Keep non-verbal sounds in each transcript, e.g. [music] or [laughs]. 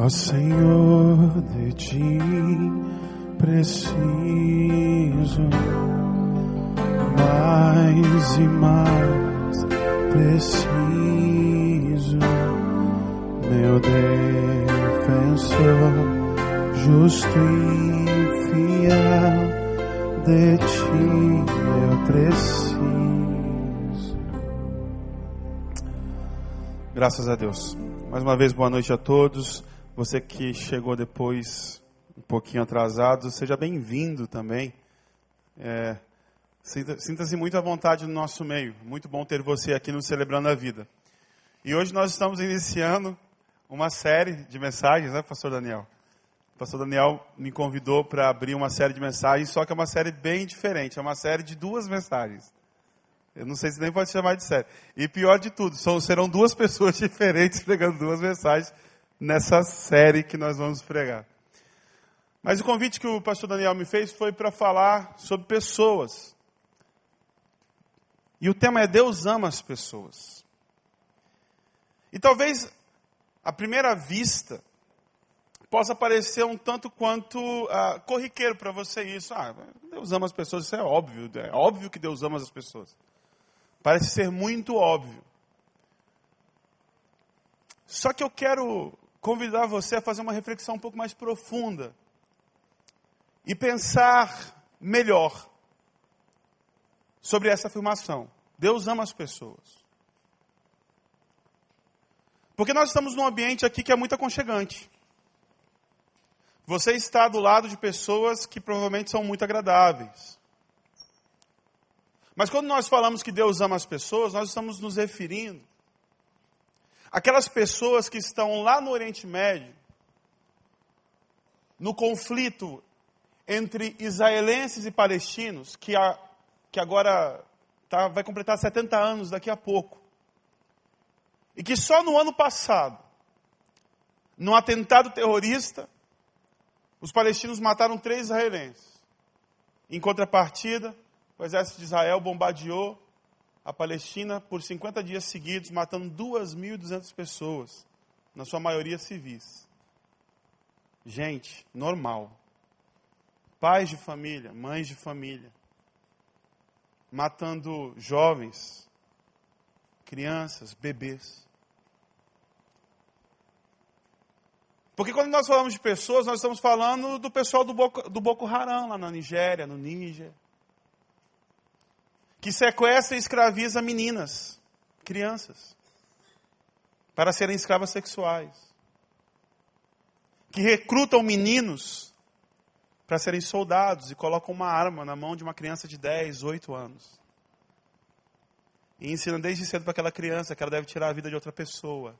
Ó Senhor, de ti preciso mais e mais preciso, meu defensor, justo e fiel, de ti eu preciso. Graças a Deus. Mais uma vez, boa noite a todos. Você que chegou depois, um pouquinho atrasado, seja bem-vindo também. É, Sinta-se muito à vontade no nosso meio. Muito bom ter você aqui no Celebrando a Vida. E hoje nós estamos iniciando uma série de mensagens, né, Pastor Daniel? O Pastor Daniel me convidou para abrir uma série de mensagens, só que é uma série bem diferente. É uma série de duas mensagens. Eu não sei se nem pode chamar de série. E pior de tudo, são, serão duas [laughs] pessoas diferentes pregando duas mensagens nessa série que nós vamos pregar. Mas o convite que o pastor Daniel me fez foi para falar sobre pessoas. E o tema é Deus ama as pessoas. E talvez, à primeira vista, possa parecer um tanto quanto uh, corriqueiro para você isso. Ah, Deus ama as pessoas, isso é óbvio. É óbvio que Deus ama as pessoas. Parece ser muito óbvio. Só que eu quero convidar você a fazer uma reflexão um pouco mais profunda e pensar melhor sobre essa afirmação. Deus ama as pessoas. Porque nós estamos num ambiente aqui que é muito aconchegante. Você está do lado de pessoas que provavelmente são muito agradáveis. Mas quando nós falamos que Deus ama as pessoas, nós estamos nos referindo aquelas pessoas que estão lá no Oriente Médio, no conflito entre israelenses e palestinos, que, a, que agora tá, vai completar 70 anos daqui a pouco. E que só no ano passado, num atentado terrorista, os palestinos mataram três israelenses. Em contrapartida, o exército de Israel bombardeou a Palestina por 50 dias seguidos, matando 2.200 pessoas, na sua maioria civis. Gente, normal. Pais de família, mães de família, matando jovens, crianças, bebês. Porque quando nós falamos de pessoas, nós estamos falando do pessoal do Boko, do Boko Haram, lá na Nigéria, no Níger, que sequestra e escraviza meninas, crianças, para serem escravas sexuais, que recrutam meninos para serem soldados e colocam uma arma na mão de uma criança de 10, 8 anos. E ensinam desde cedo para aquela criança que ela deve tirar a vida de outra pessoa.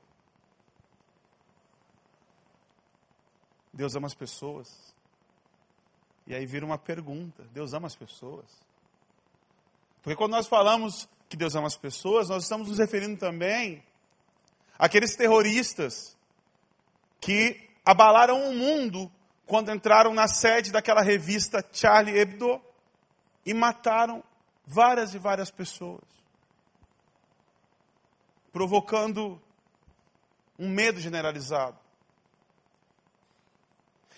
Deus ama as pessoas. E aí vira uma pergunta: Deus ama as pessoas? Porque quando nós falamos que Deus ama as pessoas, nós estamos nos referindo também àqueles terroristas que abalaram o mundo quando entraram na sede daquela revista Charlie Hebdo e mataram várias e várias pessoas, provocando um medo generalizado.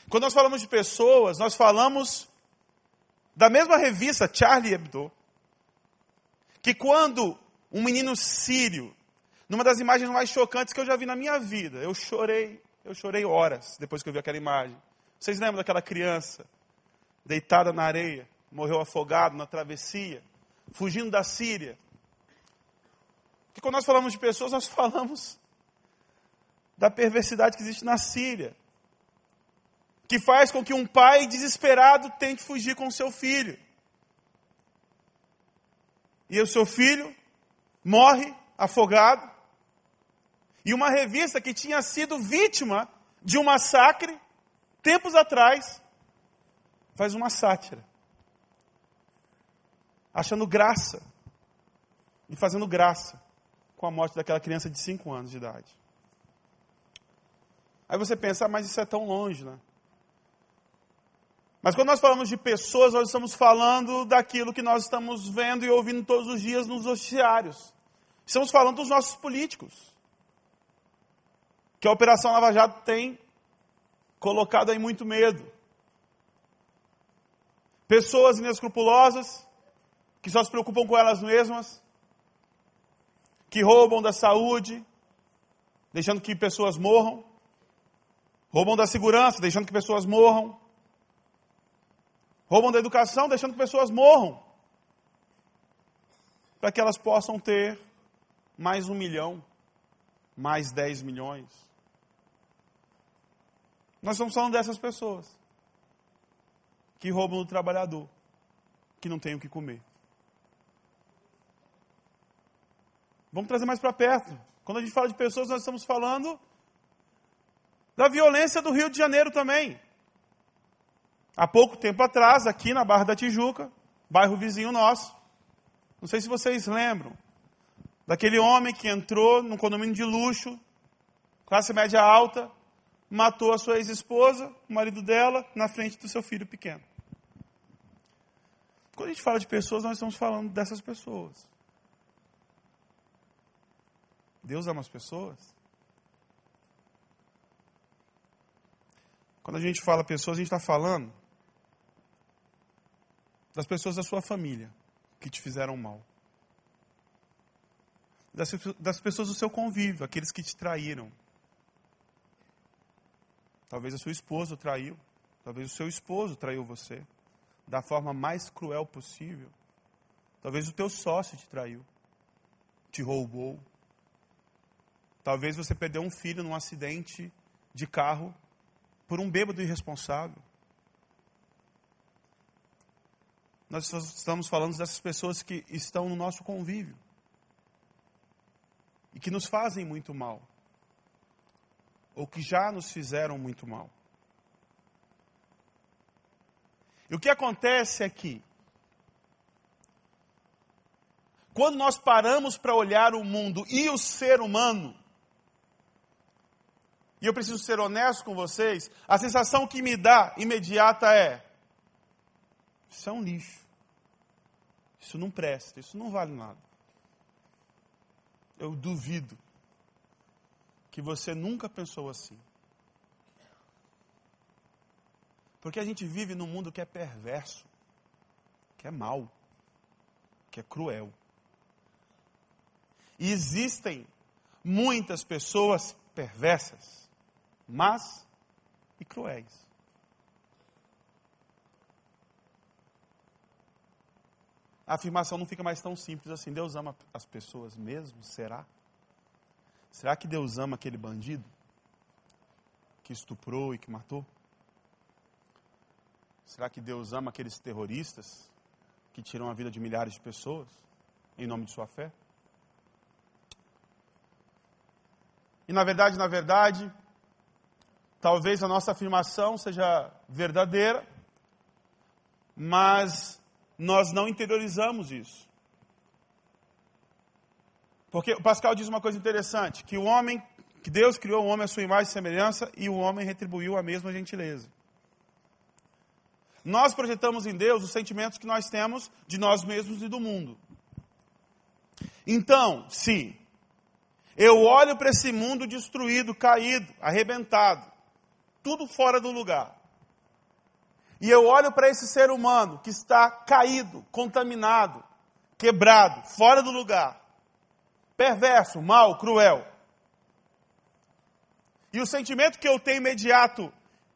Quando nós falamos de pessoas, nós falamos da mesma revista Charlie Hebdo, que quando um menino sírio, numa das imagens mais chocantes que eu já vi na minha vida, eu chorei, eu chorei horas depois que eu vi aquela imagem. Vocês lembram daquela criança deitada na areia, morreu afogado na travessia, fugindo da Síria? Porque quando nós falamos de pessoas, nós falamos da perversidade que existe na Síria, que faz com que um pai desesperado tente fugir com seu filho. E o seu filho morre afogado. E uma revista que tinha sido vítima de um massacre tempos atrás, faz uma sátira, achando graça e fazendo graça com a morte daquela criança de 5 anos de idade. Aí você pensa, ah, mas isso é tão longe, né? Mas quando nós falamos de pessoas, nós estamos falando daquilo que nós estamos vendo e ouvindo todos os dias nos noticiários. Estamos falando dos nossos políticos. Que a Operação Lava Jato tem colocado em muito medo. Pessoas inescrupulosas, que só se preocupam com elas mesmas, que roubam da saúde, deixando que pessoas morram, roubam da segurança, deixando que pessoas morram, roubam da educação, deixando que pessoas morram, para que elas possam ter mais um milhão, mais dez milhões. Nós estamos falando dessas pessoas que roubam do trabalhador, que não tem o que comer. Vamos trazer mais para perto. Quando a gente fala de pessoas, nós estamos falando da violência do Rio de Janeiro também. Há pouco tempo atrás, aqui na Barra da Tijuca, bairro vizinho nosso, não sei se vocês lembram, daquele homem que entrou num condomínio de luxo, classe média alta, matou a sua ex-esposa, o marido dela, na frente do seu filho pequeno. Quando a gente fala de pessoas, nós estamos falando dessas pessoas. Deus ama as pessoas? Quando a gente fala pessoas, a gente está falando das pessoas da sua família que te fizeram mal. Das, das pessoas do seu convívio, aqueles que te traíram. Talvez a sua esposa o traiu, talvez o seu esposo traiu você da forma mais cruel possível. Talvez o teu sócio te traiu, te roubou, Talvez você perdeu um filho num acidente de carro por um bêbado irresponsável. Nós estamos falando dessas pessoas que estão no nosso convívio e que nos fazem muito mal, ou que já nos fizeram muito mal. E o que acontece é que, quando nós paramos para olhar o mundo e o ser humano, e eu preciso ser honesto com vocês, a sensação que me dá imediata é: isso é um lixo. Isso não presta, isso não vale nada. Eu duvido que você nunca pensou assim. Porque a gente vive num mundo que é perverso, que é mau, que é cruel. E existem muitas pessoas perversas más e cruéis. A afirmação não fica mais tão simples assim. Deus ama as pessoas mesmo? Será? Será que Deus ama aquele bandido que estuprou e que matou? Será que Deus ama aqueles terroristas que tiram a vida de milhares de pessoas em nome de sua fé? E na verdade, na verdade, Talvez a nossa afirmação seja verdadeira, mas nós não interiorizamos isso. Porque o Pascal diz uma coisa interessante, que o homem, que Deus criou o homem à sua imagem e semelhança e o homem retribuiu a mesma gentileza. Nós projetamos em Deus os sentimentos que nós temos de nós mesmos e do mundo. Então, se eu olho para esse mundo destruído, caído, arrebentado, tudo fora do lugar. E eu olho para esse ser humano que está caído, contaminado, quebrado, fora do lugar, perverso, mau, cruel. E o sentimento que eu tenho imediato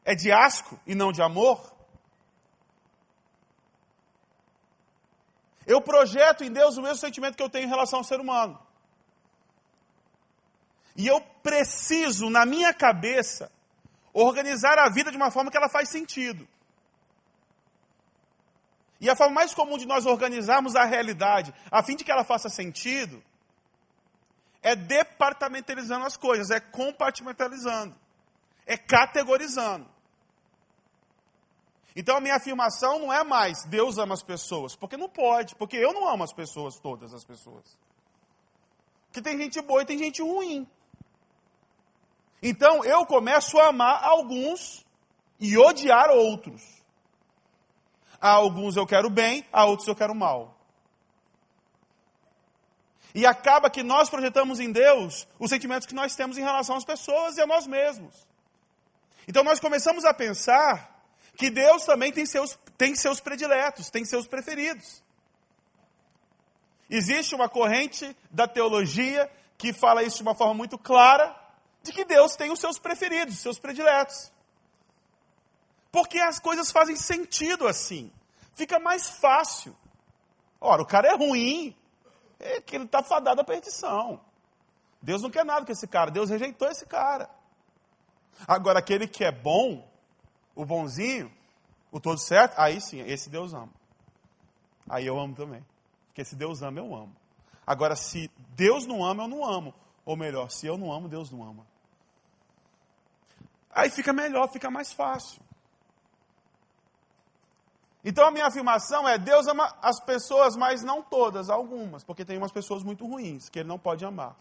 é de asco e não de amor. Eu projeto em Deus o mesmo sentimento que eu tenho em relação ao ser humano. E eu preciso, na minha cabeça, organizar a vida de uma forma que ela faz sentido. E a forma mais comum de nós organizarmos a realidade, a fim de que ela faça sentido, é departamentalizando as coisas, é compartimentalizando, é categorizando. Então a minha afirmação não é mais Deus ama as pessoas, porque não pode, porque eu não amo as pessoas, todas as pessoas. Porque tem gente boa e tem gente ruim. Então eu começo a amar alguns e odiar outros. A alguns eu quero bem, a outros eu quero mal. E acaba que nós projetamos em Deus os sentimentos que nós temos em relação às pessoas e a nós mesmos. Então nós começamos a pensar que Deus também tem seus, tem seus prediletos, tem seus preferidos. Existe uma corrente da teologia que fala isso de uma forma muito clara, de que Deus tem os seus preferidos, os seus prediletos. Porque as coisas fazem sentido assim. Fica mais fácil. Ora, o cara é ruim, é que ele está fadado à perdição. Deus não quer nada com esse cara, Deus rejeitou esse cara. Agora, aquele que é bom, o bonzinho, o todo certo, aí sim, esse Deus ama. Aí eu amo também. Porque se Deus ama, eu amo. Agora, se Deus não ama, eu não amo. Ou melhor, se eu não amo, Deus não ama. Aí fica melhor, fica mais fácil. Então a minha afirmação é: Deus ama as pessoas, mas não todas, algumas, porque tem umas pessoas muito ruins que Ele não pode amar,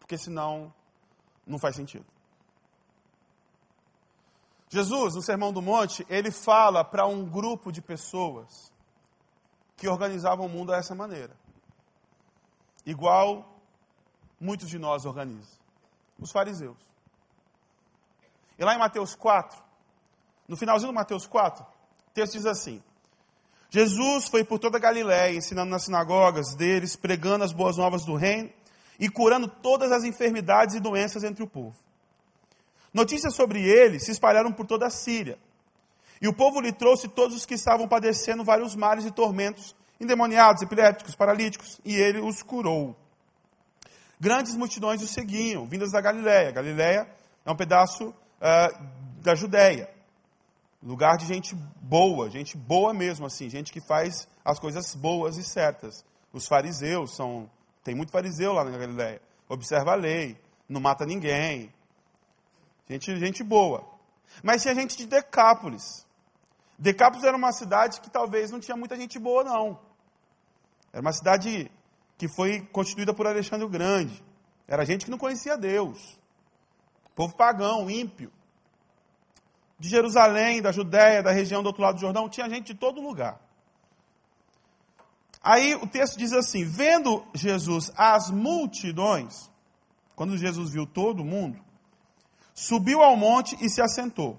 porque senão não faz sentido. Jesus, no Sermão do Monte, ele fala para um grupo de pessoas que organizavam o mundo dessa maneira. Igual muitos de nós organizam. Os fariseus. E lá em Mateus 4, no finalzinho do Mateus 4, o texto diz assim: Jesus foi por toda a Galiléia, ensinando nas sinagogas deles, pregando as boas novas do reino e curando todas as enfermidades e doenças entre o povo. Notícias sobre ele se espalharam por toda a Síria. E o povo lhe trouxe todos os que estavam padecendo vários males e tormentos, endemoniados, epilépticos, paralíticos, e ele os curou. Grandes multidões o seguiam, vindas da Galiléia. Galiléia é um pedaço uh, da Judéia. Lugar de gente boa, gente boa mesmo, assim, gente que faz as coisas boas e certas. Os fariseus são. Tem muito fariseu lá na Galiléia. Observa a lei, não mata ninguém. Gente, gente boa. Mas tinha gente de Decápolis. Decápolis era uma cidade que talvez não tinha muita gente boa, não. Era uma cidade que foi constituída por Alexandre o Grande. Era gente que não conhecia Deus. Povo pagão, ímpio. De Jerusalém, da Judéia, da região do outro lado do Jordão, tinha gente de todo lugar. Aí o texto diz assim: vendo Jesus as multidões, quando Jesus viu todo mundo, subiu ao monte e se assentou.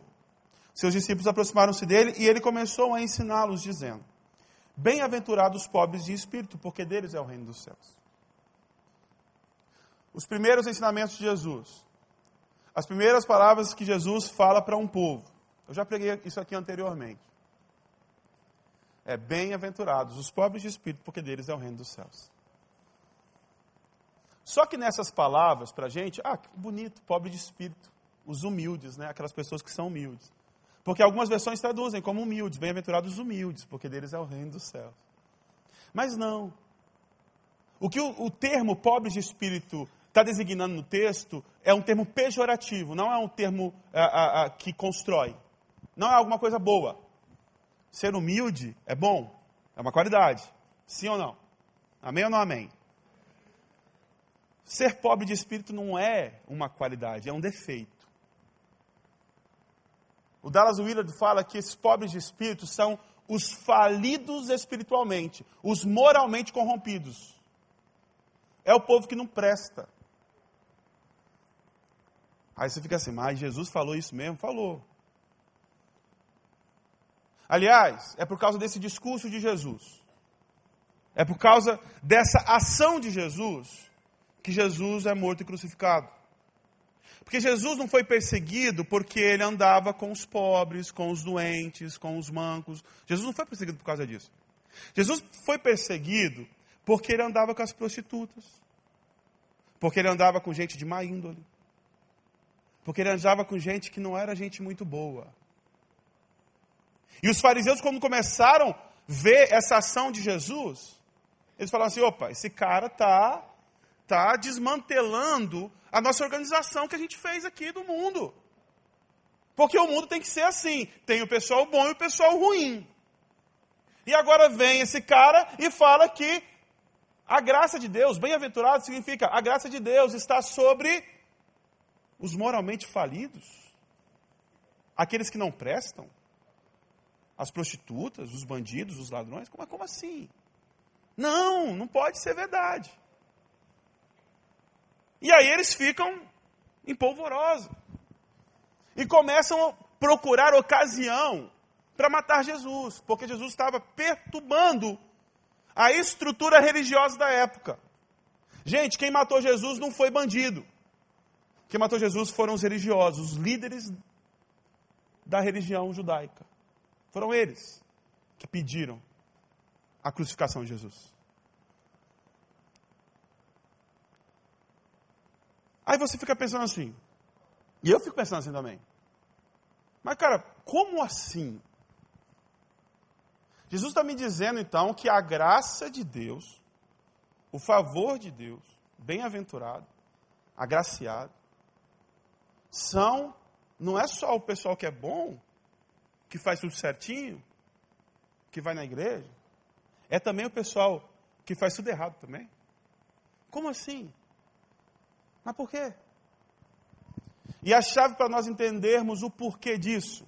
Seus discípulos aproximaram-se dele e ele começou a ensiná-los, dizendo: Bem-aventurados os pobres de espírito, porque deles é o reino dos céus. Os primeiros ensinamentos de Jesus. As primeiras palavras que Jesus fala para um povo. Eu já preguei isso aqui anteriormente. É bem-aventurados os pobres de espírito, porque deles é o reino dos céus. Só que nessas palavras, para a gente, ah, que bonito, pobre de espírito os humildes, né? aquelas pessoas que são humildes. Porque algumas versões traduzem como humildes, bem-aventurados os humildes, porque deles é o reino dos céus. Mas não. O que o, o termo pobre de espírito está designando no texto é um termo pejorativo, não é um termo a, a, a, que constrói. Não é alguma coisa boa. Ser humilde é bom, é uma qualidade. Sim ou não? Amém ou não amém? Ser pobre de espírito não é uma qualidade, é um defeito. O Dallas Willard fala que esses pobres de espírito são os falidos espiritualmente, os moralmente corrompidos. É o povo que não presta. Aí você fica assim, mas Jesus falou isso mesmo? Falou. Aliás, é por causa desse discurso de Jesus, é por causa dessa ação de Jesus, que Jesus é morto e crucificado. Porque Jesus não foi perseguido porque ele andava com os pobres, com os doentes, com os mancos. Jesus não foi perseguido por causa disso. Jesus foi perseguido porque ele andava com as prostitutas. Porque ele andava com gente de má índole. Porque ele andava com gente que não era gente muito boa. E os fariseus, quando começaram a ver essa ação de Jesus, eles falaram assim: opa, esse cara está tá desmantelando a nossa organização que a gente fez aqui do mundo. Porque o mundo tem que ser assim: tem o pessoal bom e o pessoal ruim. E agora vem esse cara e fala que a graça de Deus, bem-aventurado significa a graça de Deus está sobre os moralmente falidos, aqueles que não prestam, as prostitutas, os bandidos, os ladrões. Como, como assim? Não, não pode ser verdade. E aí eles ficam em polvorosa. e começam a procurar ocasião para matar Jesus, porque Jesus estava perturbando a estrutura religiosa da época. Gente, quem matou Jesus não foi bandido. Quem matou Jesus foram os religiosos, os líderes da religião judaica. Foram eles que pediram a crucificação de Jesus. Aí você fica pensando assim, e eu fico pensando assim também. Mas, cara, como assim? Jesus está me dizendo então que a graça de Deus, o favor de Deus, bem-aventurado, agraciado, são, não é só o pessoal que é bom, que faz tudo certinho, que vai na igreja, é também o pessoal que faz tudo errado também. Como assim? Mas por quê? E a chave para nós entendermos o porquê disso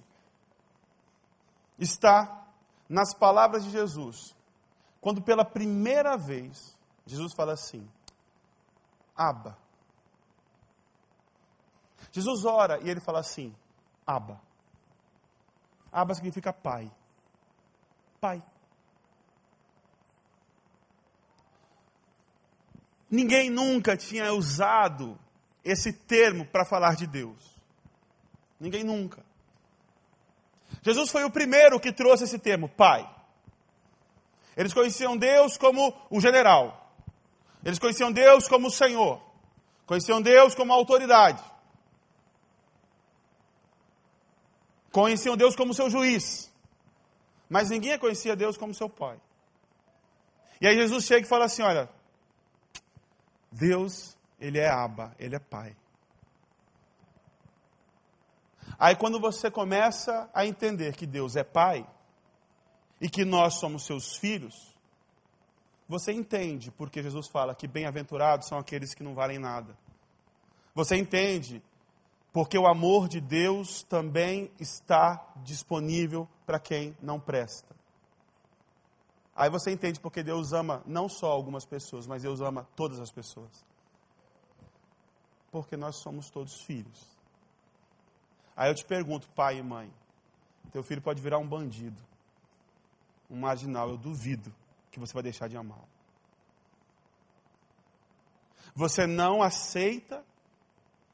está nas palavras de Jesus. Quando pela primeira vez Jesus fala assim: Aba. Jesus ora e ele fala assim: Aba. Aba significa pai. Pai. Ninguém nunca tinha usado esse termo para falar de Deus. Ninguém nunca. Jesus foi o primeiro que trouxe esse termo, Pai. Eles conheciam Deus como o general. Eles conheciam Deus como o Senhor. Conheciam Deus como a autoridade. Conheciam Deus como seu juiz. Mas ninguém conhecia Deus como seu pai. E aí Jesus chega e fala assim: olha, Deus, ele é Abba, ele é pai. Aí quando você começa a entender que Deus é pai e que nós somos seus filhos, você entende porque Jesus fala que bem-aventurados são aqueles que não valem nada. Você entende porque o amor de Deus também está disponível para quem não presta. Aí você entende porque Deus ama não só algumas pessoas, mas Deus ama todas as pessoas. Porque nós somos todos filhos. Aí eu te pergunto, pai e mãe, teu filho pode virar um bandido, um marginal, eu duvido que você vai deixar de amá-lo. Você não aceita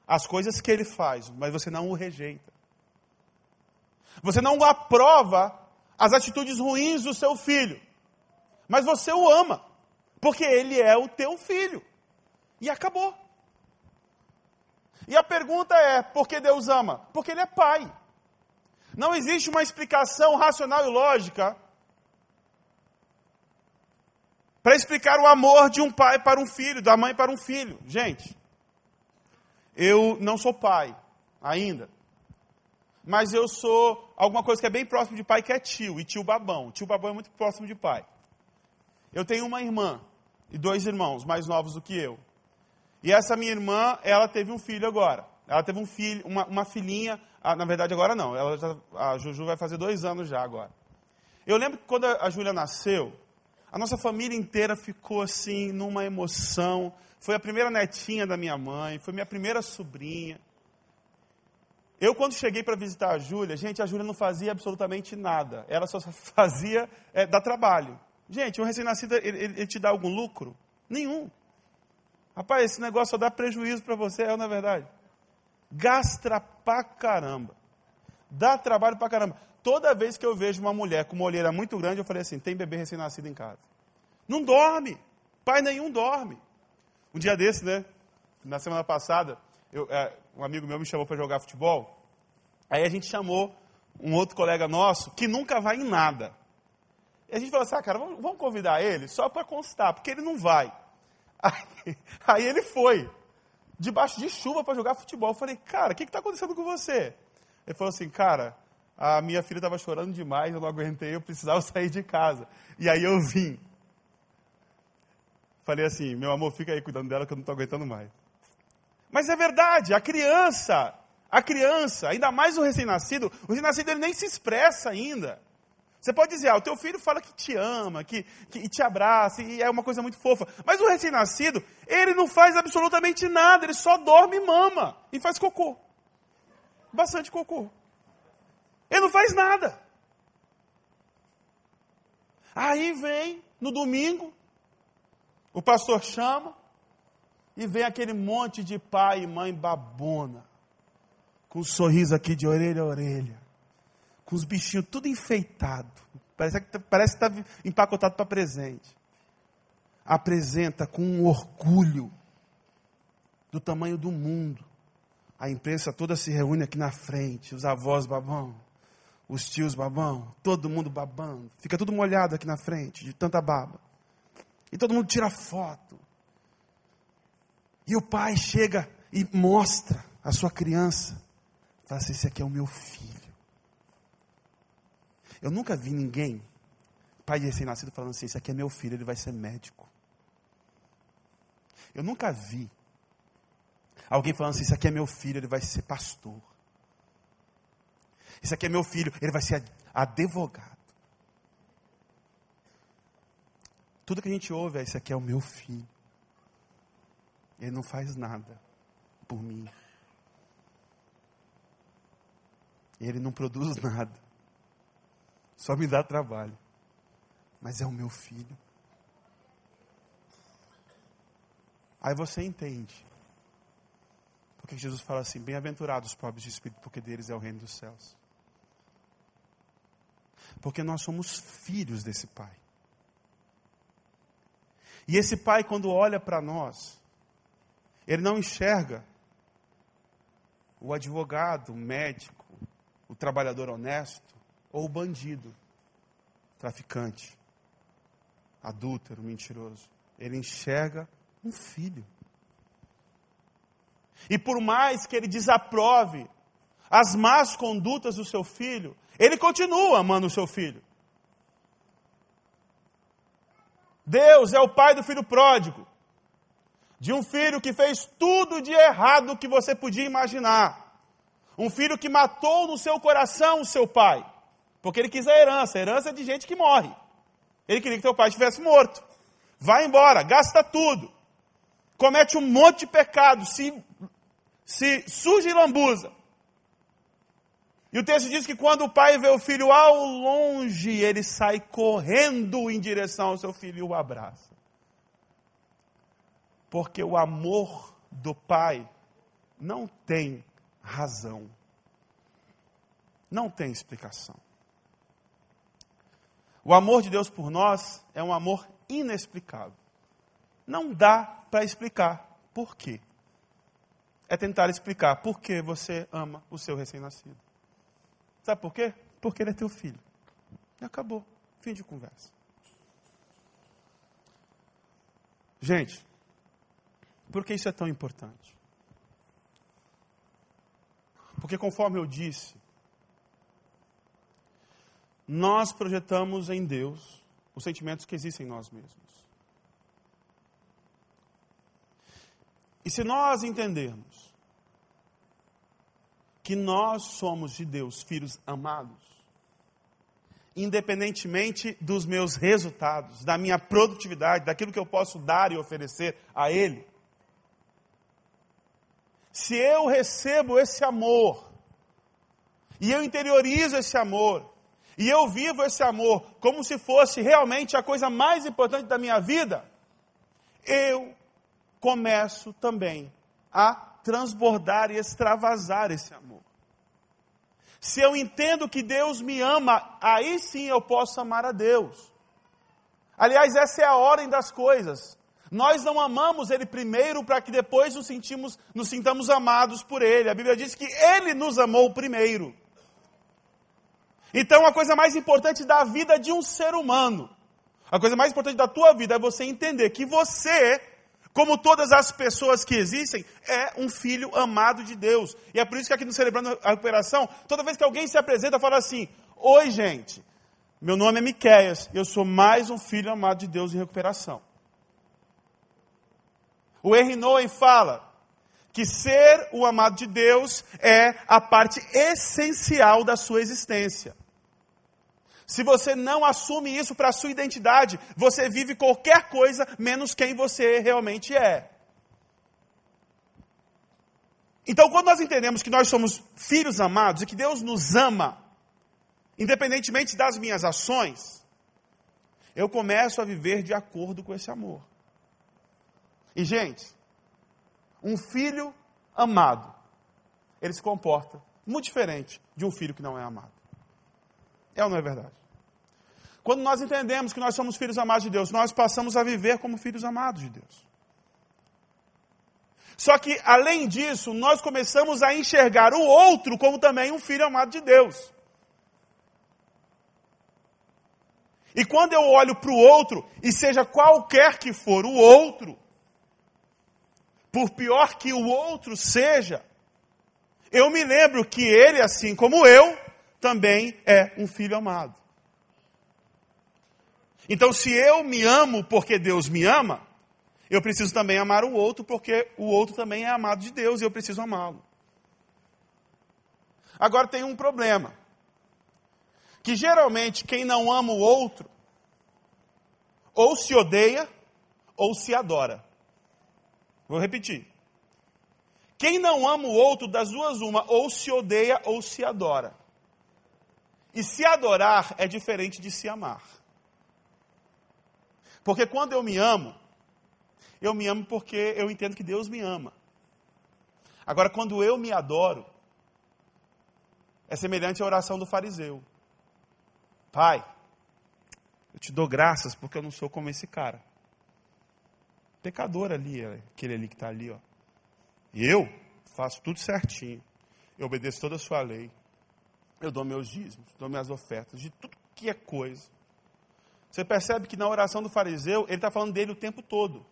as coisas que ele faz, mas você não o rejeita. Você não aprova as atitudes ruins do seu filho, mas você o ama, porque ele é o teu filho. E acabou. E a pergunta é: por que Deus ama? Porque Ele é Pai. Não existe uma explicação racional e lógica para explicar o amor de um pai para um filho, da mãe para um filho. Gente, eu não sou pai ainda, mas eu sou alguma coisa que é bem próximo de pai, que é tio, e tio babão. Tio babão é muito próximo de pai. Eu tenho uma irmã e dois irmãos mais novos do que eu. E essa minha irmã, ela teve um filho agora. Ela teve um filho, uma, uma filhinha, ah, na verdade agora não, ela já, a Juju vai fazer dois anos já agora. Eu lembro que quando a Júlia nasceu, a nossa família inteira ficou assim, numa emoção. Foi a primeira netinha da minha mãe, foi minha primeira sobrinha. Eu, quando cheguei para visitar a Júlia, gente, a Júlia não fazia absolutamente nada. Ela só [laughs] fazia é, dar trabalho. Gente, um recém-nascido, ele, ele, te dá algum lucro? Nenhum. Rapaz, esse negócio só dá prejuízo para você, é não é verdade? Gasta pra caramba. Dá trabalho pra caramba. Toda vez que eu vejo uma mulher com uma olheira muito grande, eu falei assim: tem bebê recém-nascido em casa. Não dorme. Pai nenhum dorme. Um dia desse, né? Na semana passada, eu, é, um amigo meu me chamou para jogar futebol. Aí a gente chamou um outro colega nosso que nunca vai em nada. E a gente falou assim: ah, cara, vamos, vamos convidar ele só para constar, porque ele não vai. [laughs] Aí, aí ele foi, debaixo de chuva para jogar futebol. Eu falei, cara, o que está acontecendo com você? Ele falou assim, cara, a minha filha estava chorando demais, eu não aguentei, eu precisava [laughs] sair de casa. E aí eu vim. Falei assim, meu amor, fica aí cuidando dela que eu não estou aguentando mais. Mas é verdade, a criança, a criança, ainda mais o recém-nascido, o recém-nascido ele nem se expressa ainda. Você pode dizer, ah, o teu filho fala que te ama, que, que te abraça, e é uma coisa muito fofa. Mas o recém-nascido, ele não faz absolutamente nada, ele só dorme e mama, e faz cocô. bastante cocô. Ele não faz nada. Aí vem, no domingo, o pastor chama e vem aquele monte de pai e mãe babona, com um sorriso aqui de orelha a orelha, com os bichinhos tudo enfeitado, parece que parece está empacotado para presente. Apresenta com um orgulho do tamanho do mundo. A imprensa toda se reúne aqui na frente, os avós babão, os tios babão, todo mundo babando. Fica tudo molhado aqui na frente, de tanta baba. E todo mundo tira foto. E o pai chega e mostra a sua criança. Fala assim: esse aqui é o meu filho. Eu nunca vi ninguém, pai de recém-nascido, falando assim: esse aqui é meu filho, ele vai ser médico. Eu nunca vi alguém falando assim: esse aqui é meu filho, ele vai ser pastor. Esse aqui é meu filho, ele vai ser advogado. Tudo que a gente ouve é: esse aqui é o meu filho. Ele não faz nada por mim. Ele não produz [laughs] nada. Só me dá trabalho. Mas é o meu filho. Aí você entende. Porque Jesus fala assim: Bem-aventurados os pobres de espírito, porque deles é o reino dos céus. Porque nós somos filhos desse Pai. E esse Pai, quando olha para nós, ele não enxerga o advogado, o médico, o trabalhador honesto ou o bandido, traficante, adúltero, mentiroso. Ele enxerga um filho. E por mais que ele desaprove as más condutas do seu filho, ele continua amando o seu filho. Deus é o pai do filho pródigo. De um filho que fez tudo de errado que você podia imaginar. Um filho que matou no seu coração o seu pai. Porque ele quis a herança. A herança é de gente que morre. Ele queria que teu pai estivesse morto. Vai embora, gasta tudo. Comete um monte de pecado, se, se suja e lambuza. E o texto diz que quando o pai vê o filho ao longe, ele sai correndo em direção ao seu filho e o abraça. Porque o amor do pai não tem razão. Não tem explicação. O amor de Deus por nós é um amor inexplicável. Não dá para explicar por quê. É tentar explicar por que você ama o seu recém-nascido. Sabe por quê? Porque ele é teu filho. E acabou. Fim de conversa. Gente, por que isso é tão importante? Porque, conforme eu disse, nós projetamos em Deus os sentimentos que existem em nós mesmos. E se nós entendermos que nós somos de Deus, filhos amados, independentemente dos meus resultados, da minha produtividade, daquilo que eu posso dar e oferecer a Ele, se eu recebo esse amor, e eu interiorizo esse amor, e eu vivo esse amor como se fosse realmente a coisa mais importante da minha vida, eu começo também a transbordar e extravasar esse amor. Se eu entendo que Deus me ama, aí sim eu posso amar a Deus. Aliás, essa é a ordem das coisas. Nós não amamos Ele primeiro para que depois nos, sentimos, nos sintamos amados por Ele. A Bíblia diz que Ele nos amou primeiro. Então, a coisa mais importante da vida de um ser humano, a coisa mais importante da tua vida é você entender que você, como todas as pessoas que existem, é um filho amado de Deus. E é por isso que aqui no Celebrando a Recuperação, toda vez que alguém se apresenta, fala assim: Oi, gente, meu nome é Miquéias, eu sou mais um filho amado de Deus em recuperação. O Henry Nowen fala que ser o amado de Deus é a parte essencial da sua existência. Se você não assume isso para a sua identidade, você vive qualquer coisa menos quem você realmente é. Então, quando nós entendemos que nós somos filhos amados e que Deus nos ama, independentemente das minhas ações, eu começo a viver de acordo com esse amor. E, gente, um filho amado, ele se comporta muito diferente de um filho que não é amado. É ou não é verdade? Quando nós entendemos que nós somos filhos amados de Deus, nós passamos a viver como filhos amados de Deus. Só que, além disso, nós começamos a enxergar o outro como também um filho amado de Deus. E quando eu olho para o outro, e seja qualquer que for o outro, por pior que o outro seja, eu me lembro que ele, assim como eu, também é um filho amado. Então, se eu me amo porque Deus me ama, eu preciso também amar o outro porque o outro também é amado de Deus e eu preciso amá-lo. Agora tem um problema que geralmente quem não ama o outro ou se odeia ou se adora. Vou repetir. Quem não ama o outro, das duas uma, ou se odeia ou se adora. E se adorar é diferente de se amar. Porque quando eu me amo, eu me amo porque eu entendo que Deus me ama. Agora, quando eu me adoro, é semelhante à oração do fariseu. Pai, eu te dou graças porque eu não sou como esse cara. Pecador ali, aquele ali que está ali, ó. Eu faço tudo certinho. Eu obedeço toda a sua lei. Eu dou meus dízimos, dou minhas ofertas, de tudo que é coisa. Você percebe que na oração do fariseu, ele está falando dele o tempo todo.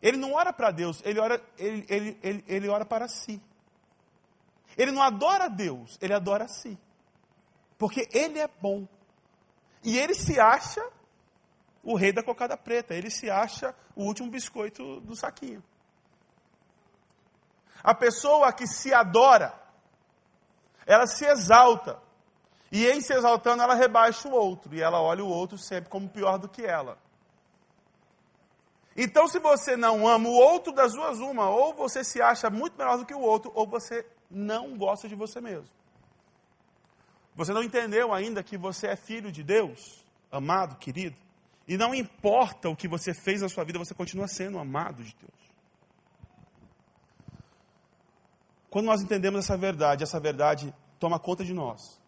Ele não ora para Deus, ele ora, ele, ele, ele, ele ora para si. Ele não adora Deus, ele adora a si. Porque ele é bom. E ele se acha o rei da cocada preta. Ele se acha o último biscoito do saquinho. A pessoa que se adora, ela se exalta. E em se exaltando, ela rebaixa o outro. E ela olha o outro sempre como pior do que ela. Então, se você não ama o outro, das duas, uma, ou você se acha muito melhor do que o outro, ou você não gosta de você mesmo. Você não entendeu ainda que você é filho de Deus, amado, querido, e não importa o que você fez na sua vida, você continua sendo amado de Deus. Quando nós entendemos essa verdade, essa verdade toma conta de nós,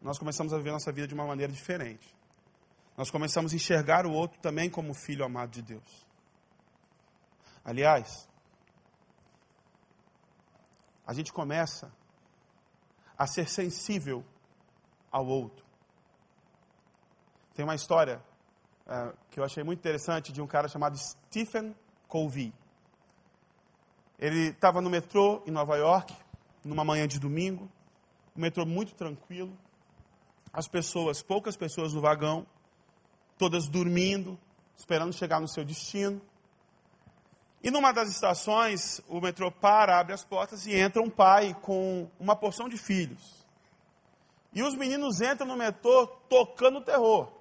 nós começamos a viver nossa vida de uma maneira diferente. Nós começamos a enxergar o outro também como filho amado de Deus. Aliás, a gente começa a ser sensível ao outro. Tem uma história uh, que eu achei muito interessante de um cara chamado Stephen Covey. Ele estava no metrô em Nova York, numa manhã de domingo, um metrô muito tranquilo, as pessoas, poucas pessoas no vagão, todas dormindo, esperando chegar no seu destino. E numa das estações, o metrô para, abre as portas e entra um pai com uma porção de filhos. E os meninos entram no metrô tocando terror,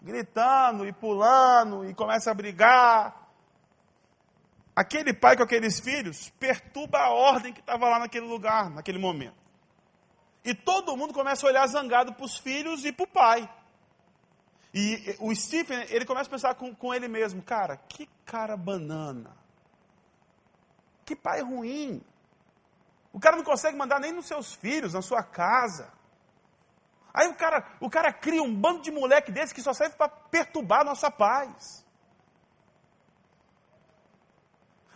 gritando e pulando e começa a brigar. Aquele pai com aqueles filhos perturba a ordem que estava lá naquele lugar, naquele momento. E todo mundo começa a olhar zangado para os filhos e para o pai. E o Stephen, ele começa a pensar com, com ele mesmo, cara, que cara banana. Que pai ruim. O cara não consegue mandar nem nos seus filhos, na sua casa. Aí o cara, o cara cria um bando de moleque desse que só serve para perturbar a nossa paz.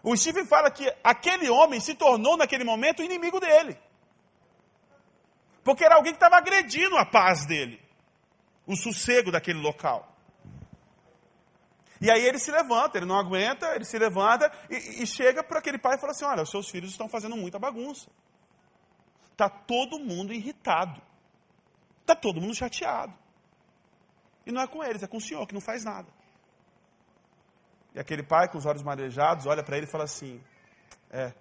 O Stephen fala que aquele homem se tornou, naquele momento, inimigo dele. Porque era alguém que estava agredindo a paz dele o sossego daquele local. E aí ele se levanta, ele não aguenta, ele se levanta e, e chega para aquele pai e fala assim: Olha, os seus filhos estão fazendo muita bagunça. Está todo mundo irritado. Está todo mundo chateado. E não é com eles, é com o senhor que não faz nada. E aquele pai com os olhos marejados olha para ele e fala assim: É,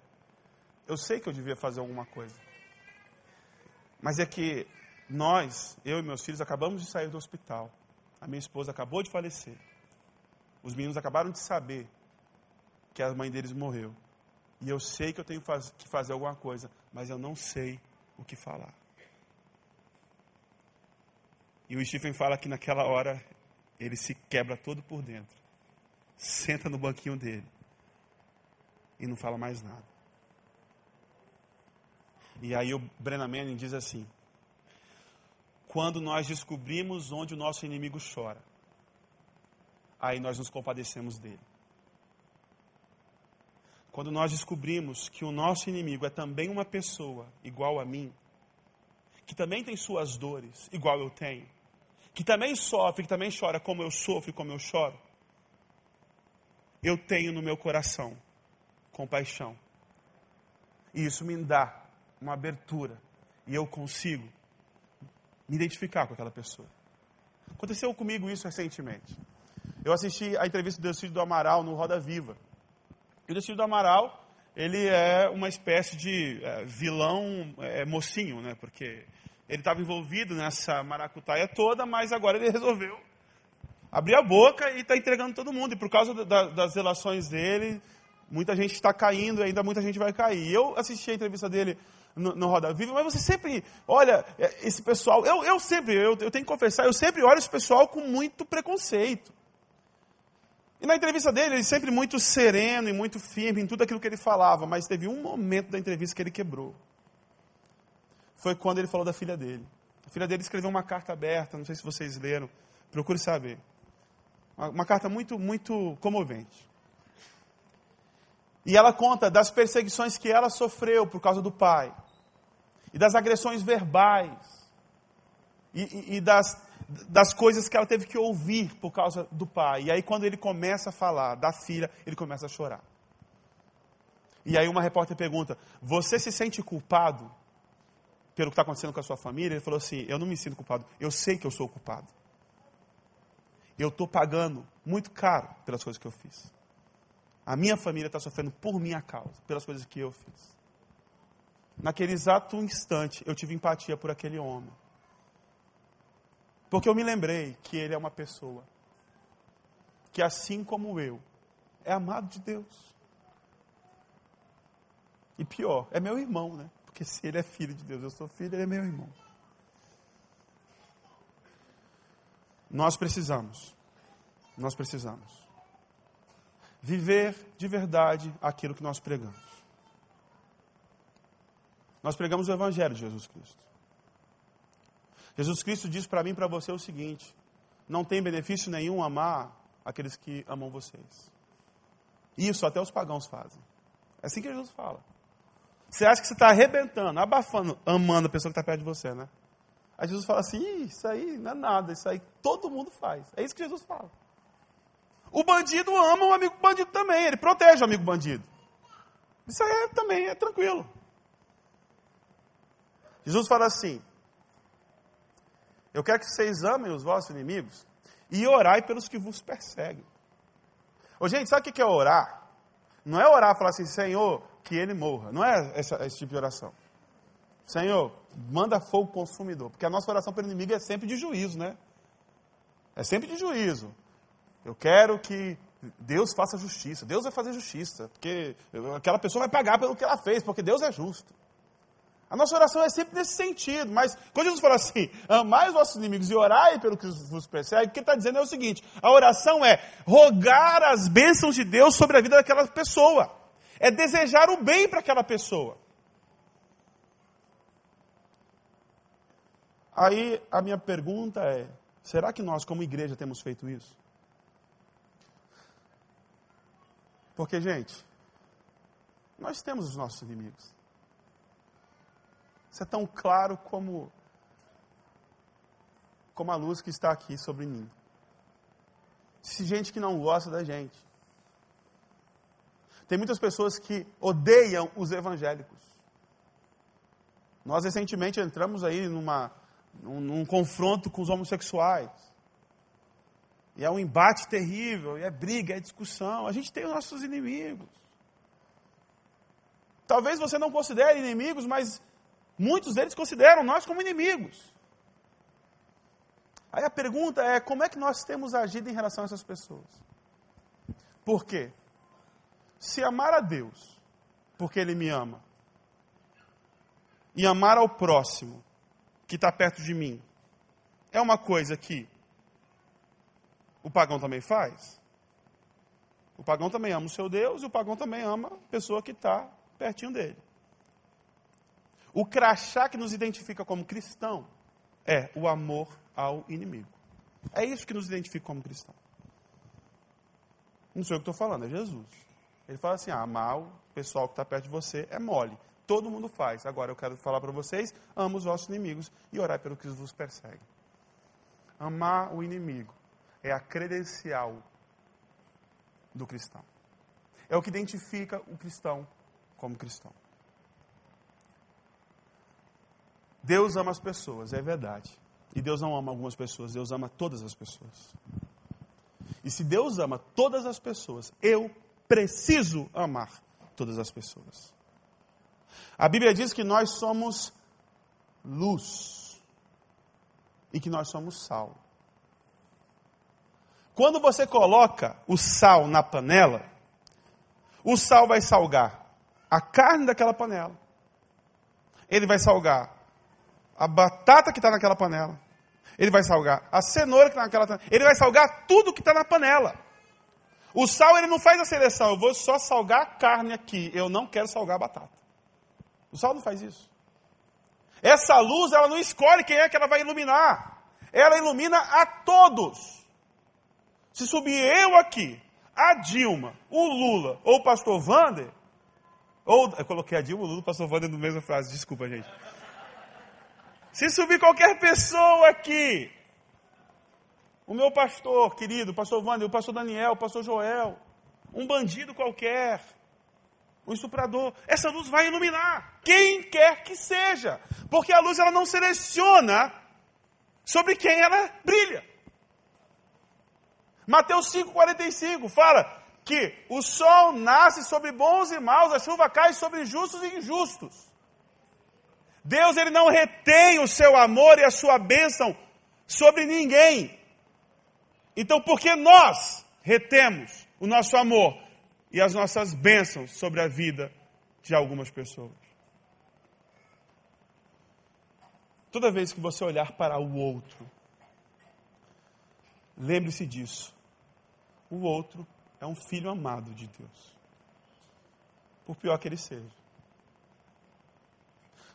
eu sei que eu devia fazer alguma coisa. Mas é que nós, eu e meus filhos, acabamos de sair do hospital. A minha esposa acabou de falecer. Os meninos acabaram de saber que a mãe deles morreu. E eu sei que eu tenho que fazer alguma coisa, mas eu não sei o que falar. E o Stephen fala que naquela hora ele se quebra todo por dentro, senta no banquinho dele e não fala mais nada. E aí o Brennan Manning diz assim: quando nós descobrimos onde o nosso inimigo chora, aí nós nos compadecemos dele. Quando nós descobrimos que o nosso inimigo é também uma pessoa igual a mim, que também tem suas dores, igual eu tenho, que também sofre, que também chora como eu sofro e como eu choro, eu tenho no meu coração compaixão. E isso me dá uma abertura e eu consigo me identificar com aquela pessoa. Aconteceu comigo isso recentemente. Eu assisti a entrevista do Decídio do Amaral no Roda Viva. E o Decídio do Amaral, ele é uma espécie de é, vilão é, mocinho, né? Porque ele estava envolvido nessa maracutaia toda, mas agora ele resolveu abrir a boca e está entregando todo mundo. E por causa da, das relações dele, muita gente está caindo, ainda muita gente vai cair. Eu assisti a entrevista dele no, no, Roda Viva, mas você sempre olha é, esse pessoal. Eu, eu sempre, eu, eu tenho que confessar, eu sempre olho esse pessoal com muito preconceito. E na entrevista dele, ele sempre muito sereno e muito firme em tudo aquilo que ele falava, mas teve um momento da entrevista que ele quebrou. Foi quando ele falou da filha dele. A filha dele escreveu uma carta aberta, não sei se vocês leram, procure saber. Uma, carta muito, muito comovente. E ela conta das perseguições que ela sofreu por causa do pai e das agressões verbais, e, e, e das, das coisas que ela teve que ouvir por causa do pai. E aí, quando ele começa a falar da filha, ele começa a chorar. E aí, uma repórter pergunta: Você se sente culpado pelo que está acontecendo com a sua família? Ele falou assim: Eu não me sinto culpado, eu sei que eu sou culpado. Eu estou pagando muito caro pelas coisas que eu fiz. A minha família está sofrendo por minha causa, pelas coisas que eu fiz. Naquele exato instante, eu tive empatia por aquele homem. Porque eu me lembrei que ele é uma pessoa que, assim como eu, é amado de Deus. E pior, é meu irmão, né? Porque se ele é filho de Deus, eu sou filho, ele é meu irmão. Nós precisamos, nós precisamos viver de verdade aquilo que nós pregamos. Nós pregamos o Evangelho de Jesus Cristo. Jesus Cristo diz para mim e para você o seguinte: não tem benefício nenhum amar aqueles que amam vocês. Isso até os pagãos fazem. É assim que Jesus fala. Você acha que você está arrebentando, abafando, amando a pessoa que está perto de você, né? Aí Jesus fala assim: isso aí não é nada, isso aí todo mundo faz. É isso que Jesus fala. O bandido ama o amigo bandido também, ele protege o amigo bandido. Isso aí é, também é tranquilo. Jesus fala assim: Eu quero que vocês amem os vossos inimigos e orai pelos que vos perseguem. Ô, gente, sabe o que é orar? Não é orar e falar assim, Senhor, que ele morra. Não é esse tipo de oração. Senhor, manda fogo consumidor. Porque a nossa oração pelo inimigo é sempre de juízo, né? É sempre de juízo. Eu quero que Deus faça justiça. Deus vai fazer justiça. Porque aquela pessoa vai pagar pelo que ela fez, porque Deus é justo. A nossa oração é sempre nesse sentido, mas quando Jesus fala assim, amai os vossos inimigos e orai pelo que vos persegue, o que ele está dizendo é o seguinte: a oração é rogar as bênçãos de Deus sobre a vida daquela pessoa, é desejar o bem para aquela pessoa. Aí a minha pergunta é: será que nós, como igreja, temos feito isso? Porque, gente, nós temos os nossos inimigos. Isso é tão claro como, como a luz que está aqui sobre mim. Existe gente que não gosta da gente. Tem muitas pessoas que odeiam os evangélicos. Nós recentemente entramos aí numa, num, num confronto com os homossexuais. E é um embate terrível, e é briga, é discussão. A gente tem os nossos inimigos. Talvez você não considere inimigos, mas Muitos deles consideram nós como inimigos. Aí a pergunta é: como é que nós temos agido em relação a essas pessoas? Por quê? Se amar a Deus porque ele me ama. E amar ao próximo, que está perto de mim, é uma coisa que o pagão também faz. O pagão também ama o seu Deus e o pagão também ama a pessoa que está pertinho dele. O crachá que nos identifica como cristão é o amor ao inimigo. É isso que nos identifica como cristão. Não sou eu que estou falando, é Jesus. Ele fala assim: ah, amar o pessoal que está perto de você é mole. Todo mundo faz. Agora eu quero falar para vocês: amo os vossos inimigos e orar pelo que vos persegue. Amar o inimigo é a credencial do cristão. É o que identifica o cristão como cristão. Deus ama as pessoas, é verdade. E Deus não ama algumas pessoas, Deus ama todas as pessoas. E se Deus ama todas as pessoas, eu preciso amar todas as pessoas. A Bíblia diz que nós somos luz e que nós somos sal. Quando você coloca o sal na panela, o sal vai salgar a carne daquela panela. Ele vai salgar a batata que está naquela panela. Ele vai salgar a cenoura que está naquela panela. Ele vai salgar tudo que está na panela. O sal, ele não faz a seleção. Eu vou só salgar a carne aqui. Eu não quero salgar a batata. O sal não faz isso. Essa luz, ela não escolhe quem é que ela vai iluminar. Ela ilumina a todos. Se subir eu aqui, a Dilma, o Lula ou o pastor Vander, ou eu coloquei a Dilma, o Lula o pastor Vander na mesma frase, desculpa, gente. Se subir qualquer pessoa aqui, o meu pastor querido, o pastor Wander, o pastor Daniel, o pastor Joel, um bandido qualquer, um estuprador, essa luz vai iluminar quem quer que seja, porque a luz ela não seleciona sobre quem ela brilha. Mateus 5,45 fala que o sol nasce sobre bons e maus, a chuva cai sobre justos e injustos. Deus ele não retém o seu amor e a sua bênção sobre ninguém. Então, por que nós retemos o nosso amor e as nossas bênçãos sobre a vida de algumas pessoas? Toda vez que você olhar para o outro, lembre-se disso o outro é um filho amado de Deus. Por pior que ele seja.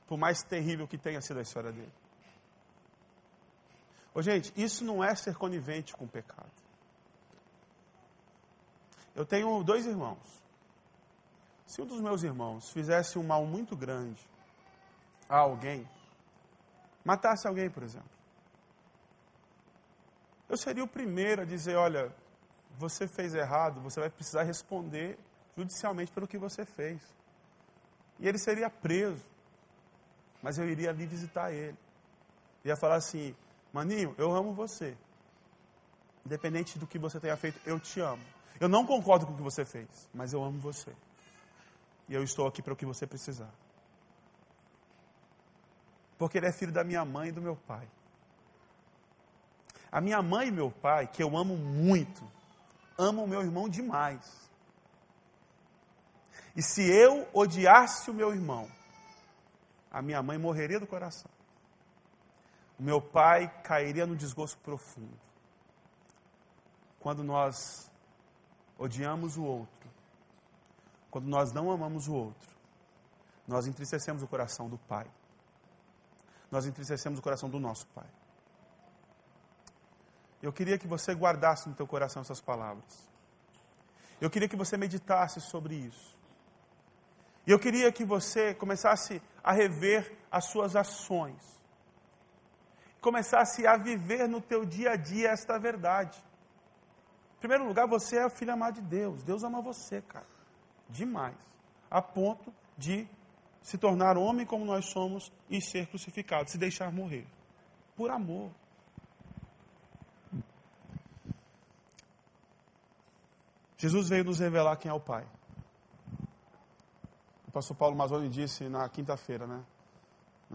Por mais terrível que tenha sido a história dele. Ô, gente, isso não é ser conivente com o pecado. Eu tenho dois irmãos. Se um dos meus irmãos fizesse um mal muito grande a alguém, matasse alguém, por exemplo, eu seria o primeiro a dizer: olha, você fez errado, você vai precisar responder judicialmente pelo que você fez. E ele seria preso. Mas eu iria ali visitar ele. Ia falar assim: Maninho, eu amo você. Independente do que você tenha feito, eu te amo. Eu não concordo com o que você fez, mas eu amo você. E eu estou aqui para o que você precisar. Porque ele é filho da minha mãe e do meu pai. A minha mãe e meu pai, que eu amo muito, amo o meu irmão demais. E se eu odiasse o meu irmão, a minha mãe morreria do coração. O meu pai cairia no desgosto profundo. Quando nós odiamos o outro, quando nós não amamos o outro, nós entristecemos o coração do pai. Nós entristecemos o coração do nosso pai. Eu queria que você guardasse no teu coração essas palavras. Eu queria que você meditasse sobre isso. E eu queria que você começasse a rever as suas ações. Começasse a viver no teu dia a dia esta verdade. Primeiro lugar, você é a filha amada de Deus. Deus ama você, cara. Demais. A ponto de se tornar homem como nós somos e ser crucificado, se deixar morrer. Por amor. Jesus veio nos revelar quem é o Pai. O pastor Paulo Mazzoni disse na quinta-feira, né?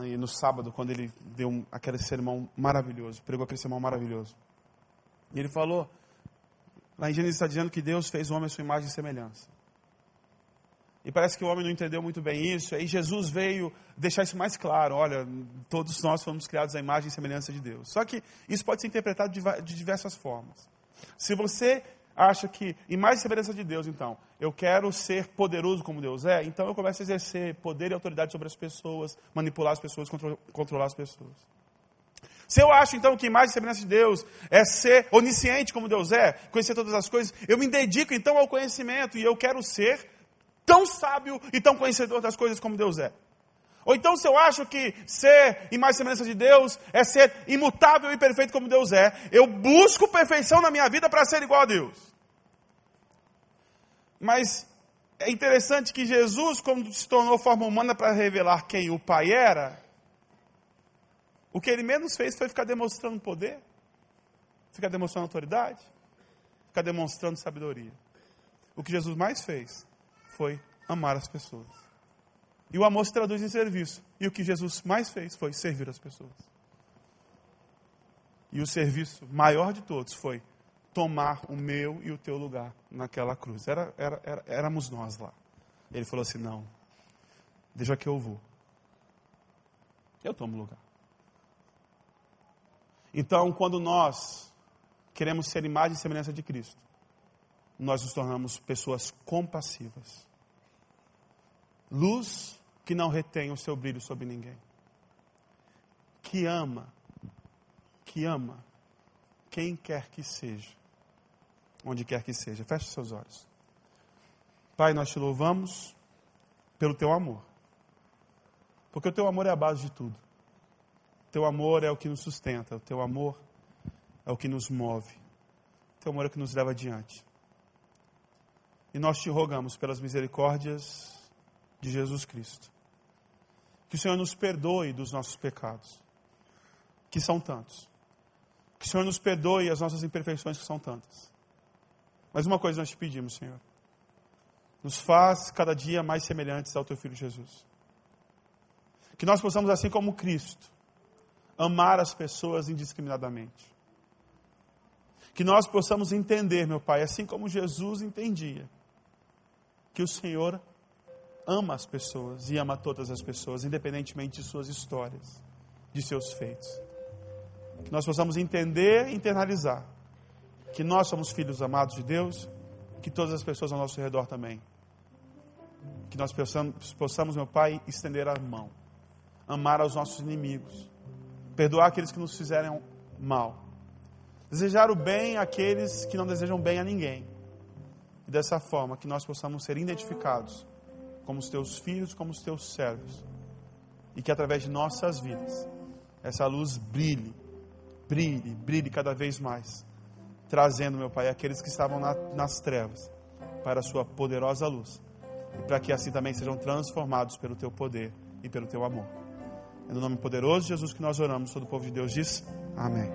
E no sábado, quando ele deu aquele sermão maravilhoso, pregou aquele sermão maravilhoso. E ele falou, lá em Gênesis está dizendo que Deus fez o homem à sua imagem e semelhança. E parece que o homem não entendeu muito bem isso. Aí Jesus veio deixar isso mais claro. Olha, todos nós fomos criados à imagem e semelhança de Deus. Só que isso pode ser interpretado de diversas formas. Se você acha que, imagem e semelhança de Deus, então, eu quero ser poderoso como Deus é, então eu começo a exercer poder e autoridade sobre as pessoas, manipular as pessoas, controlar as pessoas. Se eu acho então que imagem e semelhança de Deus é ser onisciente como Deus é, conhecer todas as coisas, eu me dedico então ao conhecimento e eu quero ser tão sábio e tão conhecedor das coisas como Deus é. Ou então, se eu acho que ser imagem e semelhança de Deus é ser imutável e perfeito como Deus é, eu busco perfeição na minha vida para ser igual a Deus. Mas é interessante que Jesus, quando se tornou forma humana para revelar quem o Pai era, o que ele menos fez foi ficar demonstrando poder, ficar demonstrando autoridade, ficar demonstrando sabedoria. O que Jesus mais fez foi amar as pessoas. E o amor se traduz em serviço. E o que Jesus mais fez foi servir as pessoas. E o serviço maior de todos foi tomar o meu e o teu lugar naquela cruz. Era, era, era, éramos nós lá. Ele falou assim: não, deixa que eu vou. Eu tomo lugar. Então, quando nós queremos ser imagem e semelhança de Cristo, nós nos tornamos pessoas compassivas. Luz que não retém o seu brilho sobre ninguém. Que ama, que ama quem quer que seja, onde quer que seja. Feche seus olhos. Pai, nós te louvamos pelo teu amor. Porque o teu amor é a base de tudo teu amor é o que nos sustenta, o teu amor é o que nos move, o teu amor é o que nos leva adiante. E nós te rogamos pelas misericórdias de Jesus Cristo, que o Senhor nos perdoe dos nossos pecados, que são tantos. Que o Senhor nos perdoe as nossas imperfeições, que são tantas. Mas uma coisa nós te pedimos, Senhor. Nos faz cada dia mais semelhantes ao teu Filho Jesus. Que nós possamos, assim como Cristo, amar as pessoas indiscriminadamente. Que nós possamos entender, meu Pai, assim como Jesus entendia, que o Senhor ama as pessoas e ama todas as pessoas, independentemente de suas histórias, de seus feitos. Que nós possamos entender e internalizar que nós somos filhos amados de Deus, que todas as pessoas ao nosso redor também. Que nós possamos, possamos meu Pai, estender a mão, amar aos nossos inimigos perdoar aqueles que nos fizeram mal, desejar o bem àqueles que não desejam bem a ninguém. E dessa forma que nós possamos ser identificados como os teus filhos, como os teus servos. E que através de nossas vidas essa luz brilhe, brilhe, brilhe cada vez mais, trazendo, meu Pai, aqueles que estavam na, nas trevas para a sua poderosa luz. E para que assim também sejam transformados pelo teu poder e pelo teu amor. É no nome poderoso de Jesus que nós oramos. Todo o povo de Deus diz: Amém.